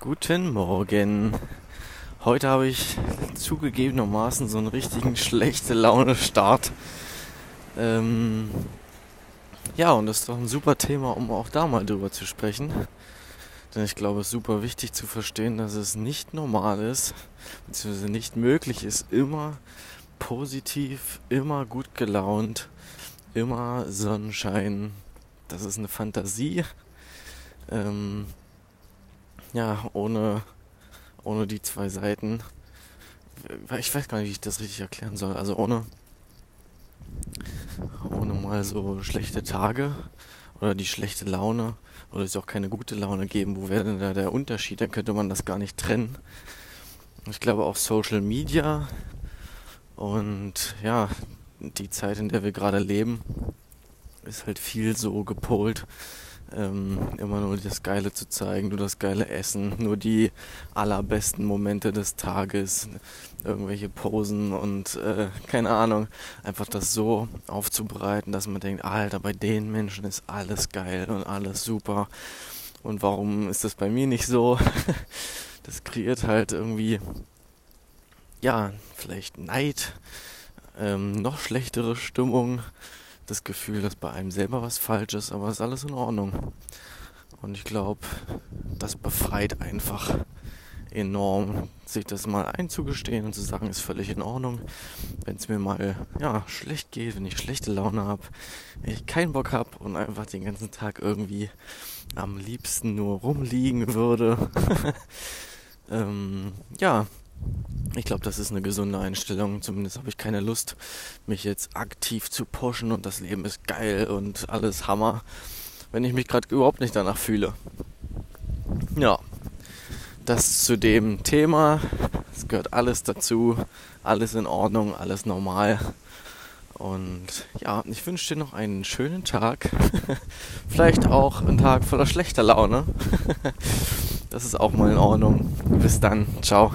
Guten Morgen. Heute habe ich zugegebenermaßen so einen richtigen schlechte Laune-Start. Ähm ja, und das ist doch ein super Thema, um auch da mal drüber zu sprechen. Denn ich glaube, es ist super wichtig zu verstehen, dass es nicht normal ist, beziehungsweise nicht möglich ist, immer positiv, immer gut gelaunt, immer Sonnenschein. Das ist eine Fantasie. Ähm, ja, ohne, ohne die zwei Seiten. Ich weiß gar nicht, wie ich das richtig erklären soll. Also ohne, ohne mal so schlechte Tage oder die schlechte Laune oder es auch keine gute Laune geben. Wo wäre denn da der Unterschied? Dann könnte man das gar nicht trennen. Ich glaube auch Social Media und ja, die Zeit, in der wir gerade leben, ist halt viel so gepolt ähm, immer nur das Geile zu zeigen, nur das geile Essen, nur die allerbesten Momente des Tages, irgendwelche Posen und äh, keine Ahnung, einfach das so aufzubereiten, dass man denkt, Alter, bei den Menschen ist alles geil und alles super. Und warum ist das bei mir nicht so? das kreiert halt irgendwie, ja, vielleicht Neid, ähm, noch schlechtere Stimmung das Gefühl, dass bei einem selber was falsch ist, aber es ist alles in Ordnung. Und ich glaube, das befreit einfach enorm, sich das mal einzugestehen und zu sagen, ist völlig in Ordnung. Wenn es mir mal ja, schlecht geht, wenn ich schlechte Laune habe, ich keinen Bock habe und einfach den ganzen Tag irgendwie am liebsten nur rumliegen würde. ähm, ja, ich glaube, das ist eine gesunde Einstellung. Zumindest habe ich keine Lust, mich jetzt aktiv zu pushen und das Leben ist geil und alles Hammer, wenn ich mich gerade überhaupt nicht danach fühle. Ja, das zu dem Thema. Es gehört alles dazu. Alles in Ordnung, alles normal. Und ja, ich wünsche dir noch einen schönen Tag. Vielleicht auch einen Tag voller schlechter Laune. das ist auch mal in Ordnung. Bis dann. Ciao.